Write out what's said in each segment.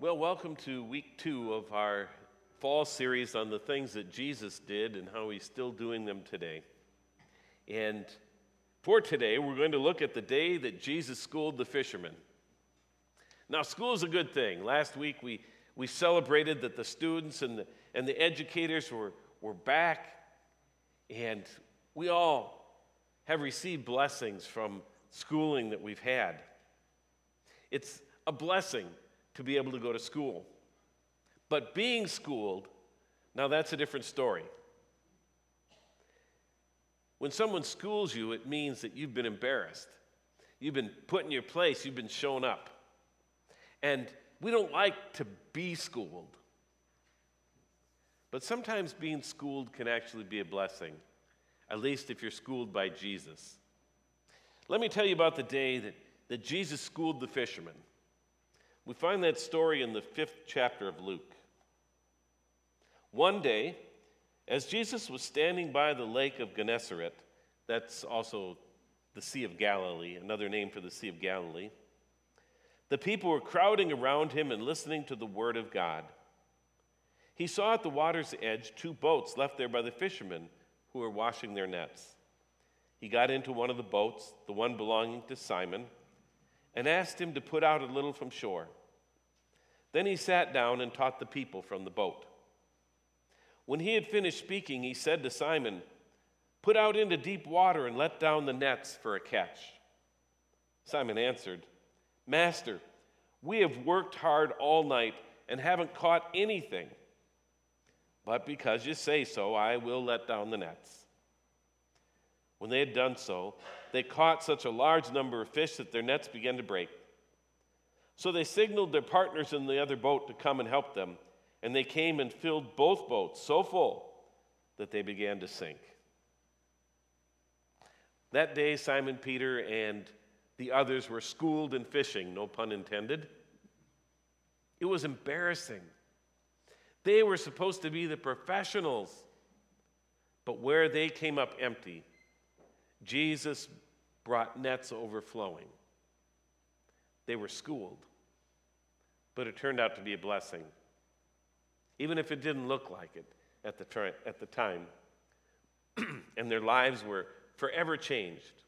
Well, welcome to week two of our fall series on the things that Jesus did and how he's still doing them today. And for today, we're going to look at the day that Jesus schooled the fishermen. Now, school is a good thing. Last week, we, we celebrated that the students and the, and the educators were, were back, and we all have received blessings from schooling that we've had. It's a blessing to be able to go to school. But being schooled, now that's a different story. When someone schools you, it means that you've been embarrassed. You've been put in your place, you've been shown up. And we don't like to be schooled. But sometimes being schooled can actually be a blessing, at least if you're schooled by Jesus. Let me tell you about the day that, that Jesus schooled the fishermen. We find that story in the fifth chapter of Luke. One day, as Jesus was standing by the lake of Gennesaret, that's also the Sea of Galilee, another name for the Sea of Galilee, the people were crowding around him and listening to the word of God. He saw at the water's edge two boats left there by the fishermen who were washing their nets. He got into one of the boats, the one belonging to Simon, and asked him to put out a little from shore. Then he sat down and taught the people from the boat. When he had finished speaking, he said to Simon, Put out into deep water and let down the nets for a catch. Simon answered, Master, we have worked hard all night and haven't caught anything. But because you say so, I will let down the nets. When they had done so, they caught such a large number of fish that their nets began to break. So they signaled their partners in the other boat to come and help them, and they came and filled both boats so full that they began to sink. That day, Simon Peter and the others were schooled in fishing, no pun intended. It was embarrassing. They were supposed to be the professionals, but where they came up empty, Jesus brought nets overflowing. They were schooled but it turned out to be a blessing, even if it didn't look like it at the, at the time. and their lives were forever changed.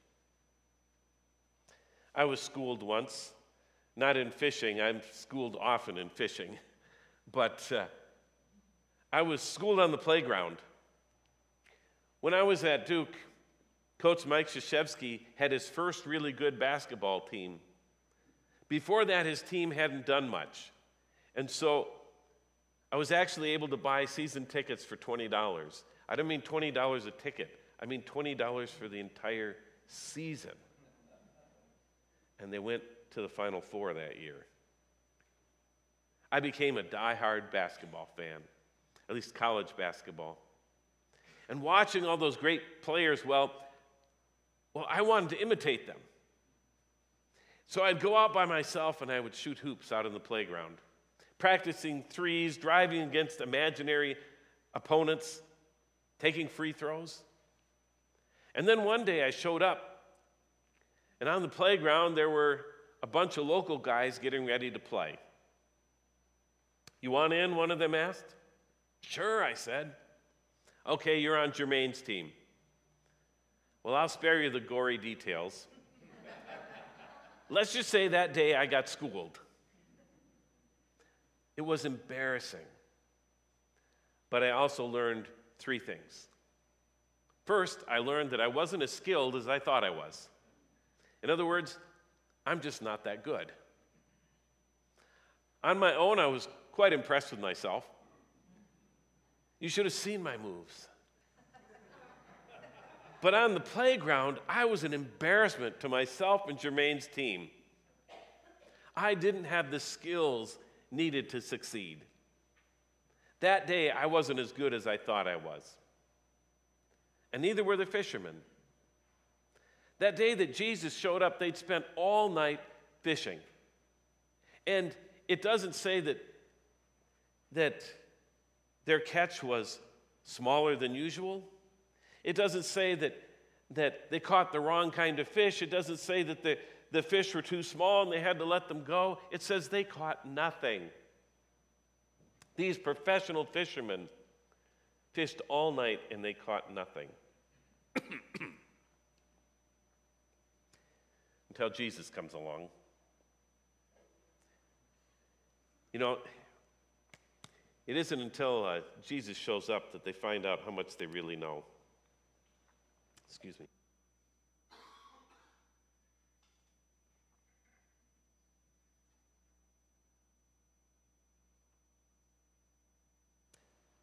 I was schooled once, not in fishing, I'm schooled often in fishing, but uh, I was schooled on the playground. When I was at Duke, Coach Mike Krzyzewski had his first really good basketball team. Before that, his team hadn't done much. And so I was actually able to buy season tickets for $20. I don't mean $20 a ticket, I mean $20 for the entire season. And they went to the Final Four that year. I became a die-hard basketball fan, at least college basketball. And watching all those great players, well, well, I wanted to imitate them. So I'd go out by myself and I would shoot hoops out in the playground, practicing threes, driving against imaginary opponents, taking free throws. And then one day I showed up, and on the playground there were a bunch of local guys getting ready to play. You want in? One of them asked. Sure, I said. Okay, you're on Jermaine's team. Well, I'll spare you the gory details. Let's just say that day I got schooled. It was embarrassing. But I also learned three things. First, I learned that I wasn't as skilled as I thought I was. In other words, I'm just not that good. On my own, I was quite impressed with myself. You should have seen my moves. But on the playground, I was an embarrassment to myself and Jermaine's team. I didn't have the skills needed to succeed. That day, I wasn't as good as I thought I was. And neither were the fishermen. That day that Jesus showed up, they'd spent all night fishing. And it doesn't say that, that their catch was smaller than usual. It doesn't say that, that they caught the wrong kind of fish. It doesn't say that the, the fish were too small and they had to let them go. It says they caught nothing. These professional fishermen fished all night and they caught nothing. Until Jesus comes along. You know, it isn't until uh, Jesus shows up that they find out how much they really know. Excuse me.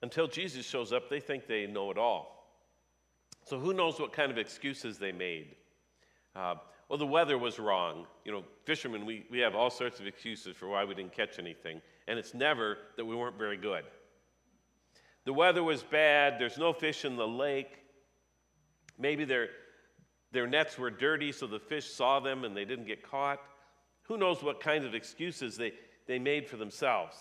Until Jesus shows up, they think they know it all. So who knows what kind of excuses they made? Uh, well, the weather was wrong. You know, fishermen, we, we have all sorts of excuses for why we didn't catch anything, and it's never that we weren't very good. The weather was bad, there's no fish in the lake. Maybe their, their nets were dirty, so the fish saw them and they didn't get caught. Who knows what kinds of excuses they, they made for themselves.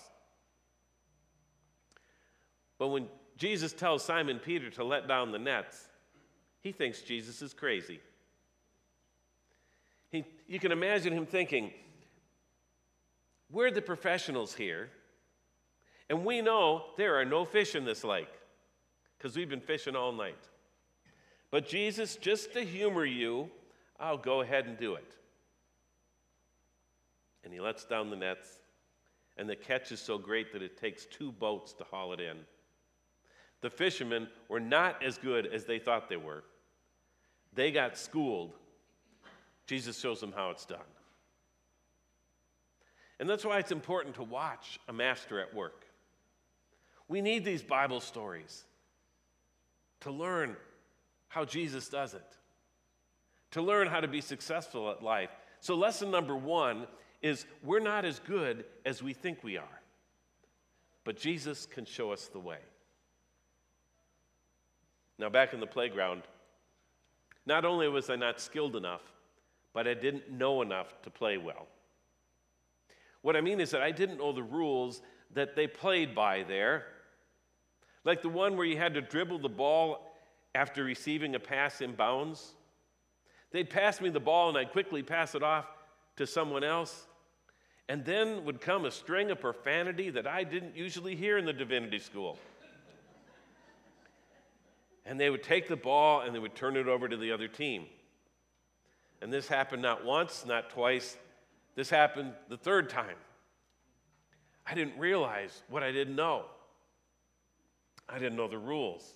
But when Jesus tells Simon Peter to let down the nets, he thinks Jesus is crazy. He, you can imagine him thinking, We're the professionals here, and we know there are no fish in this lake because we've been fishing all night. But Jesus, just to humor you, I'll go ahead and do it. And he lets down the nets, and the catch is so great that it takes two boats to haul it in. The fishermen were not as good as they thought they were. They got schooled. Jesus shows them how it's done. And that's why it's important to watch a master at work. We need these Bible stories to learn how Jesus does it, to learn how to be successful at life. So, lesson number one is we're not as good as we think we are, but Jesus can show us the way. Now, back in the playground, not only was I not skilled enough, but I didn't know enough to play well. What I mean is that I didn't know the rules that they played by there, like the one where you had to dribble the ball after receiving a pass in bounds. They'd pass me the ball and I'd quickly pass it off to someone else. And then would come a string of profanity that I didn't usually hear in the divinity school and they would take the ball and they would turn it over to the other team. And this happened not once, not twice. This happened the third time. I didn't realize what I didn't know. I didn't know the rules.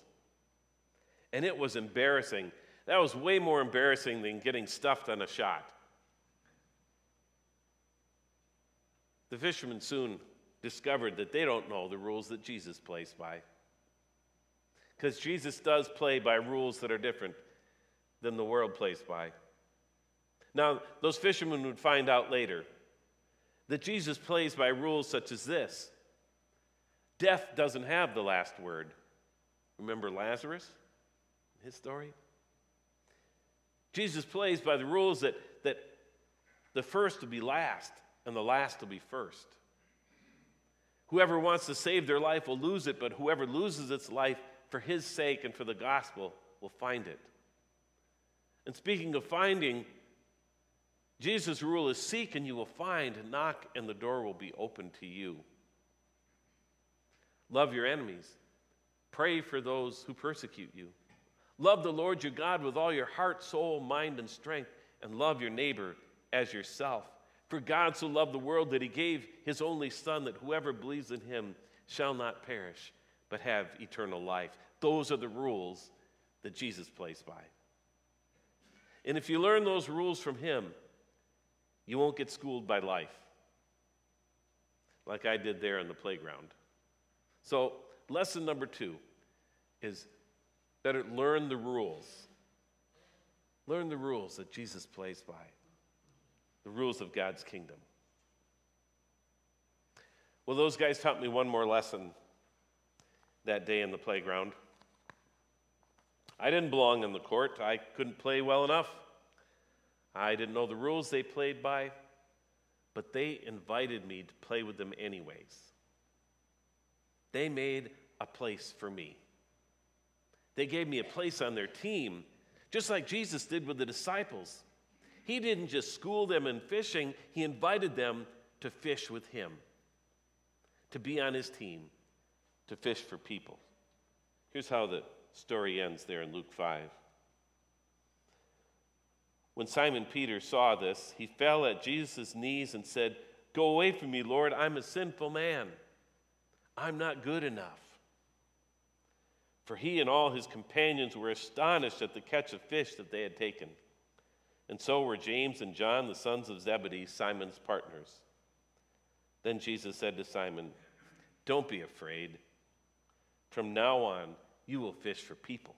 And it was embarrassing. That was way more embarrassing than getting stuffed on a shot. The fishermen soon discovered that they don't know the rules that Jesus plays by because Jesus does play by rules that are different than the world plays by. Now, those fishermen would find out later that Jesus plays by rules such as this death doesn't have the last word. Remember Lazarus, his story? Jesus plays by the rules that, that the first will be last and the last will be first. Whoever wants to save their life will lose it, but whoever loses its life for his sake and for the gospel will find it. And speaking of finding, Jesus' rule is seek and you will find, knock and the door will be open to you. Love your enemies, pray for those who persecute you. Love the Lord your God with all your heart, soul, mind, and strength, and love your neighbor as yourself. For God so loved the world that he gave his only Son, that whoever believes in him shall not perish, but have eternal life. Those are the rules that Jesus plays by. And if you learn those rules from Him, you won't get schooled by life like I did there in the playground. So, lesson number two is better learn the rules. Learn the rules that Jesus plays by, the rules of God's kingdom. Well, those guys taught me one more lesson that day in the playground. I didn't belong in the court. I couldn't play well enough. I didn't know the rules they played by, but they invited me to play with them anyways. They made a place for me. They gave me a place on their team, just like Jesus did with the disciples. He didn't just school them in fishing, he invited them to fish with him, to be on his team to fish for people. Here's how the story ends there in Luke 5. When Simon Peter saw this, he fell at Jesus' knees and said, Go away from me, Lord, I'm a sinful man. I'm not good enough. For he and all his companions were astonished at the catch of fish that they had taken. And so were James and John, the sons of Zebedee, Simon's partners. Then Jesus said to Simon, Don't be afraid. From now on, you will fish for people.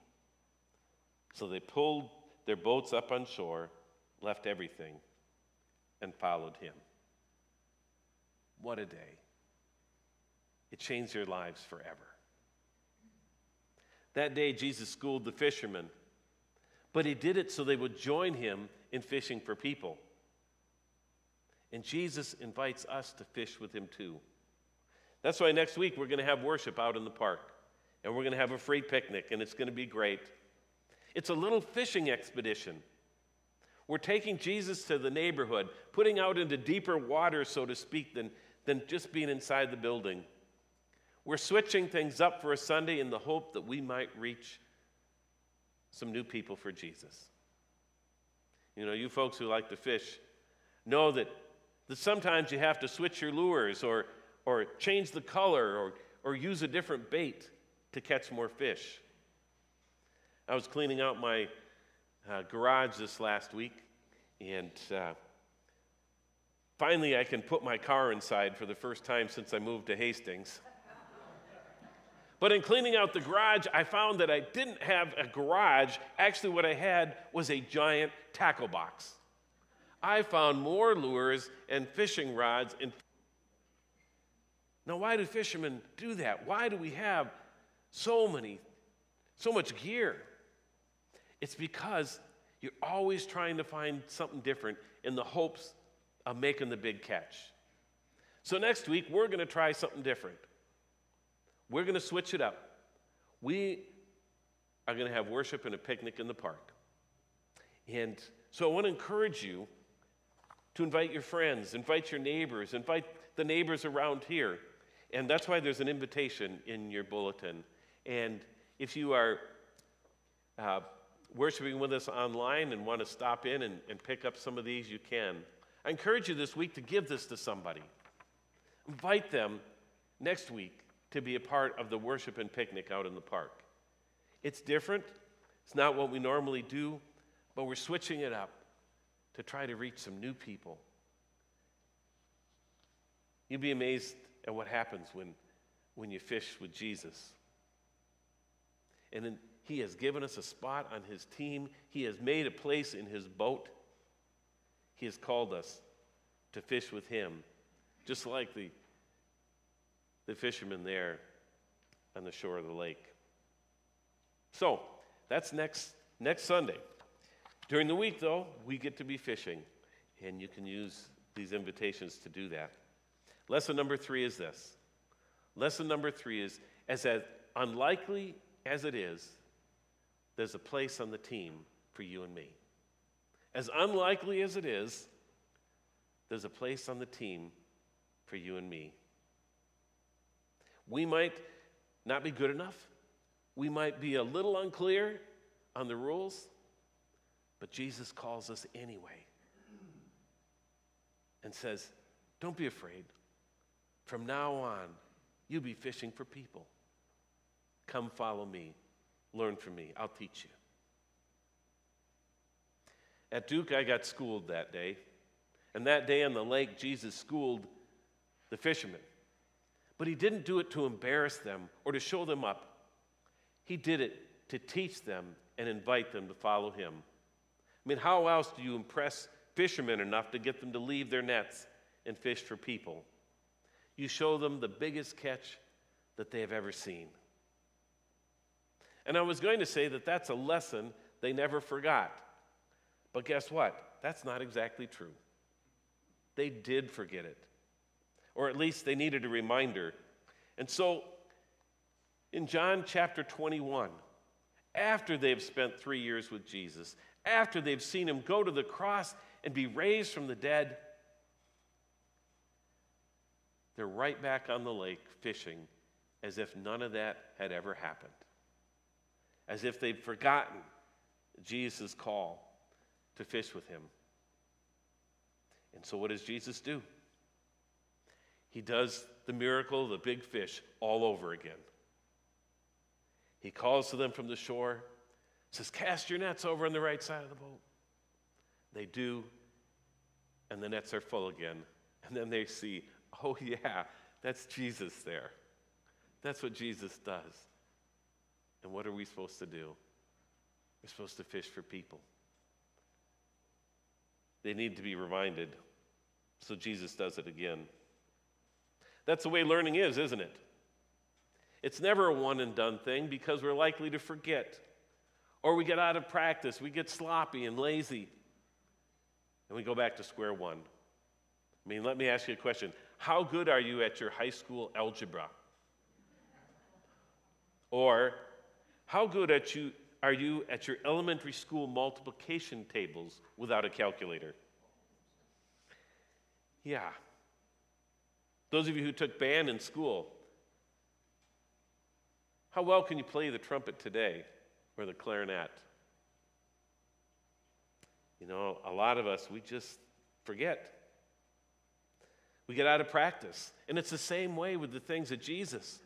So they pulled their boats up on shore, left everything, and followed him. What a day. It changed their lives forever. That day, Jesus schooled the fishermen, but he did it so they would join him in fishing for people. And Jesus invites us to fish with him too. That's why next week we're going to have worship out in the park, and we're going to have a free picnic, and it's going to be great. It's a little fishing expedition. We're taking Jesus to the neighborhood, putting out into deeper water, so to speak, than, than just being inside the building. We're switching things up for a Sunday in the hope that we might reach some new people for Jesus. You know, you folks who like to fish know that, that sometimes you have to switch your lures or, or change the color or, or use a different bait to catch more fish. I was cleaning out my uh, garage this last week, and uh, finally I can put my car inside for the first time since I moved to Hastings. But in cleaning out the garage, I found that I didn't have a garage. Actually, what I had was a giant tackle box. I found more lures and fishing rods. In... Now, why do fishermen do that? Why do we have so many, so much gear? It's because you're always trying to find something different in the hopes of making the big catch. So, next week, we're going to try something different. We're going to switch it up. We are going to have worship and a picnic in the park. And so I want to encourage you to invite your friends, invite your neighbors, invite the neighbors around here. And that's why there's an invitation in your bulletin. And if you are uh, worshiping with us online and want to stop in and, and pick up some of these, you can. I encourage you this week to give this to somebody. Invite them next week to be a part of the worship and picnic out in the park. It's different, it's not what we normally do, but we're switching it up to try to reach some new people. You'd be amazed at what happens when, when you fish with Jesus. And then He has given us a spot on His team, He has made a place in His boat. He has called us to fish with Him, just like the the fishermen there on the shore of the lake. So that's next, next Sunday. During the week, though, we get to be fishing, and you can use these invitations to do that. Lesson number three is this. Lesson number three is as as unlikely as it is, there's a place on the team for you and me. As unlikely as it is, there's a place on the team for you and me. We might not be good enough. We might be a little unclear on the rules, but Jesus calls us anyway and says, Don't be afraid. From now on, you'll be fishing for people. Come follow me. Learn from me. I'll teach you. At Duke, I got schooled that day. And that day on the lake, Jesus schooled the fishermen. But he didn't do it to embarrass them or to show them up. He did it to teach them and invite them to follow him. I mean, how else do you impress fishermen enough to get them to leave their nets and fish for people? You show them the biggest catch that they have ever seen. And I was going to say that that's a lesson they never forgot. But guess what? That's not exactly true. They did forget it or at least they needed a reminder. And so in John chapter 21, after they've spent three years with Jesus, after they've seen him go to the cross and be raised from the dead, they're right back on the lake fishing as if none of that had ever happened, as if they'd forgotten Jesus' call to fish with him. And so, what does Jesus do? He does the miracle of the big fish all over again. He calls to them from the shore, says, Cast your nets over on the right side of the boat. They do, and the nets are full again. And then they see, oh, yeah, that's Jesus there. That's what Jesus does. And what are we supposed to do? We're supposed to fish for people. They need to be reminded. So Jesus does it again. That's the way learning is, isn't it? It's never a one and done thing because we're likely to forget. Or we get out of practice, we get sloppy and lazy, and we go back to square one. I mean, let me ask you a question. How good are you at your high school algebra? Or how good at you, are you at your elementary school multiplication tables without a calculator? Yeah. Those of you who took band in school, how well can you play the trumpet today or the clarinet? You know, a lot of us, we just forget. We get out of practice. And it's the same way with the things of Jesus.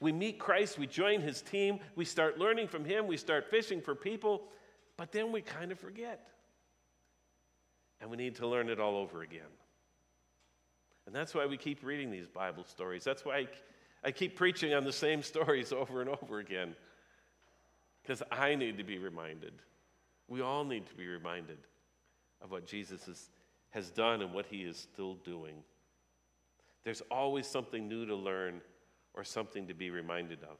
We meet Christ, we join his team, we start learning from him, we start fishing for people, but then we kind of forget. And we need to learn it all over again. And that's why we keep reading these Bible stories. That's why I, keep preaching on the same stories over and over again. Because I need to be reminded. We all need to be reminded of what Jesus is, has done and what he is still doing. There's always something new to learn or something to be reminded of.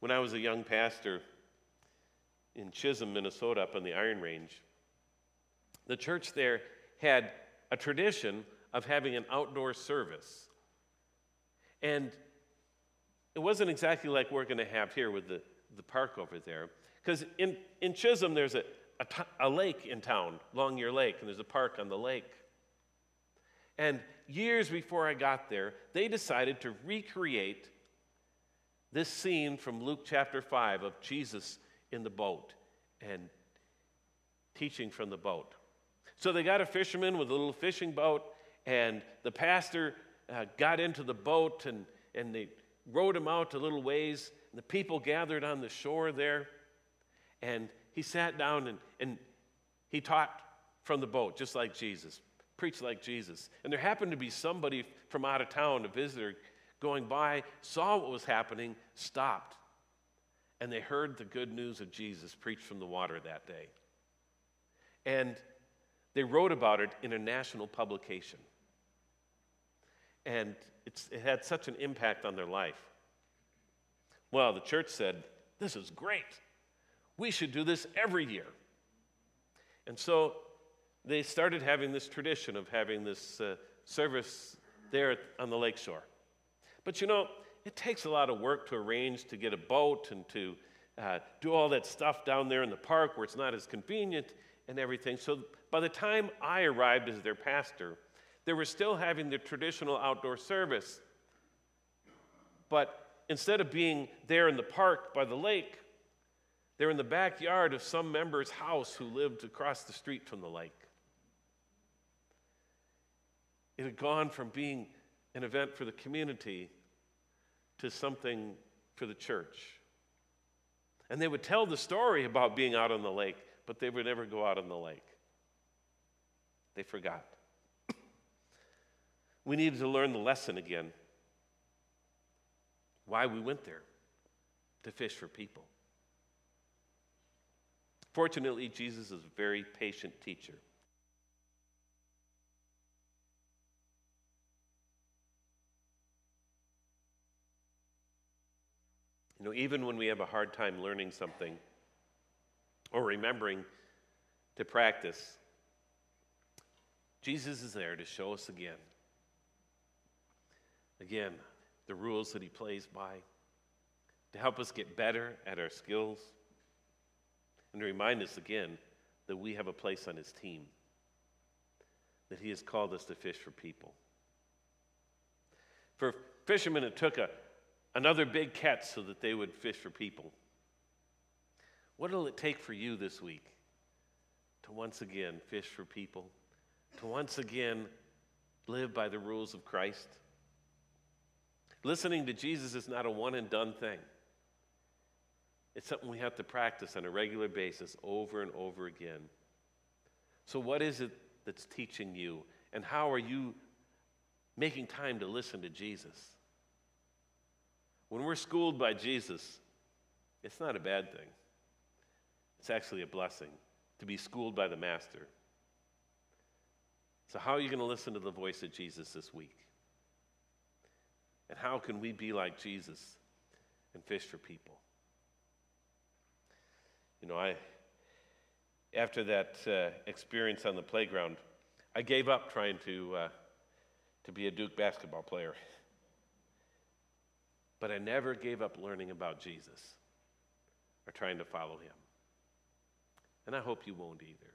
When I was a young pastor in Chisholm, Minnesota, up on the Iron Range, the church there had a tradition of having an outdoor service. And it wasn't exactly like we're going to have here with the, the park over there. Because in, in Chisholm, there's a, a, t- a lake in town, Longyear Lake, and there's a park on the lake. And years before I got there, they decided to recreate this scene from Luke chapter 5 of Jesus in the boat and teaching from the boat. So they got a fisherman with a little fishing boat, and the pastor uh, got into the boat and, and they rowed him out a little ways. And the people gathered on the shore there, and he sat down and, and he taught from the boat, just like Jesus, preached like Jesus. And there happened to be somebody from out of town, a visitor, going by, saw what was happening, stopped, and they heard the good news of Jesus preached from the water that day. And they wrote about it in a national publication. And it had such an impact on their life. Well, the church said, This is great. We should do this every year. And so they started having this tradition of having this uh, service there on the lakeshore. But you know, it takes a lot of work to arrange to get a boat and to uh, do all that stuff down there in the park where it's not as convenient and everything. So by the time I arrived as their pastor, they were still having the traditional outdoor service. But instead of being there in the park by the lake, they're in the backyard of some member's house who lived across the street from the lake. It had gone from being an event for the community to something for the church. And they would tell the story about being out on the lake, but they would never go out on the lake. They forgot. we needed to learn the lesson again why we went there to fish for people. Fortunately, Jesus is a very patient teacher. You know, even when we have a hard time learning something or remembering to practice, Jesus is there to show us again. Again, the rules that he plays by, to help us get better at our skills, and to remind us again that we have a place on his team, that he has called us to fish for people. For fishermen it took a, another big catch so that they would fish for people. What will it take for you this week to once again fish for people? To once again live by the rules of Christ? Listening to Jesus is not a one and done thing. It's something we have to practice on a regular basis over and over again. So, what is it that's teaching you? And how are you making time to listen to Jesus? When we're schooled by Jesus, it's not a bad thing. It's actually a blessing to be schooled by the Master. So, how are you going to listen to the voice of Jesus this week? And how can we be like Jesus and fish for people? You know, I, after that uh, experience on the playground, I gave up trying to, uh, to be a Duke basketball player. But I never gave up learning about Jesus or trying to follow him. And I hope you won't either.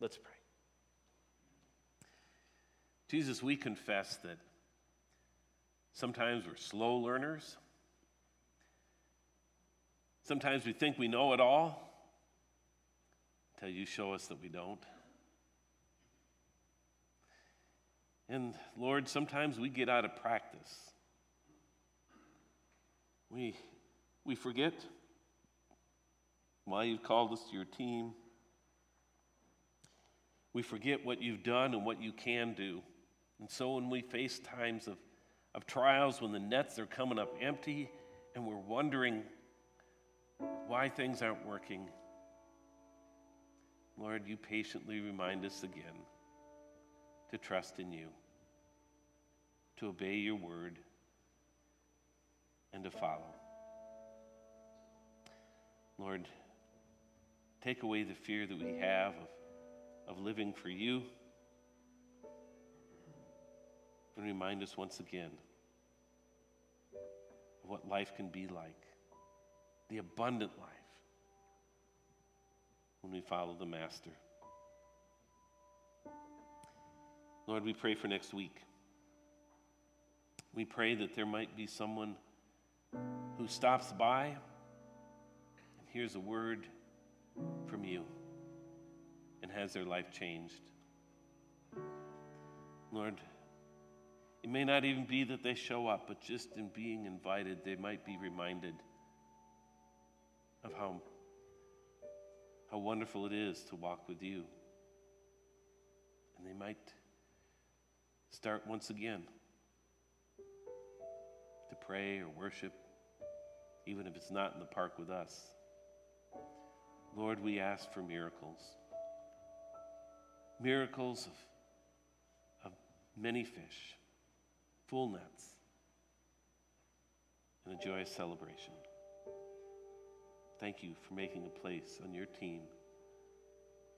Let's pray. Jesus, we confess that sometimes we're slow learners. Sometimes we think we know it all until you show us that we don't. And Lord, sometimes we get out of practice. We, we forget why you've called us to your team. We forget what you've done and what you can do. And so when we face times of, of trials, when the nets are coming up empty and we're wondering why things aren't working, Lord, you patiently remind us again to trust in you, to obey your word, and to follow. Lord, take away the fear that we have of, of living for you, and remind us once again of what life can be like the abundant life when we follow the Master. Lord, we pray for next week. We pray that there might be someone who stops by and hears a word from you and has their life changed. Lord, it may not even be that they show up, but just in being invited, they might be reminded of how, how wonderful it is to walk with you. And they might start once again to pray or worship, even if it's not in the park with us. Lord, we ask for miracles. Miracles of, of many fish, full nets, and a joyous celebration. Thank you for making a place on your team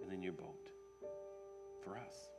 and in your boat for us.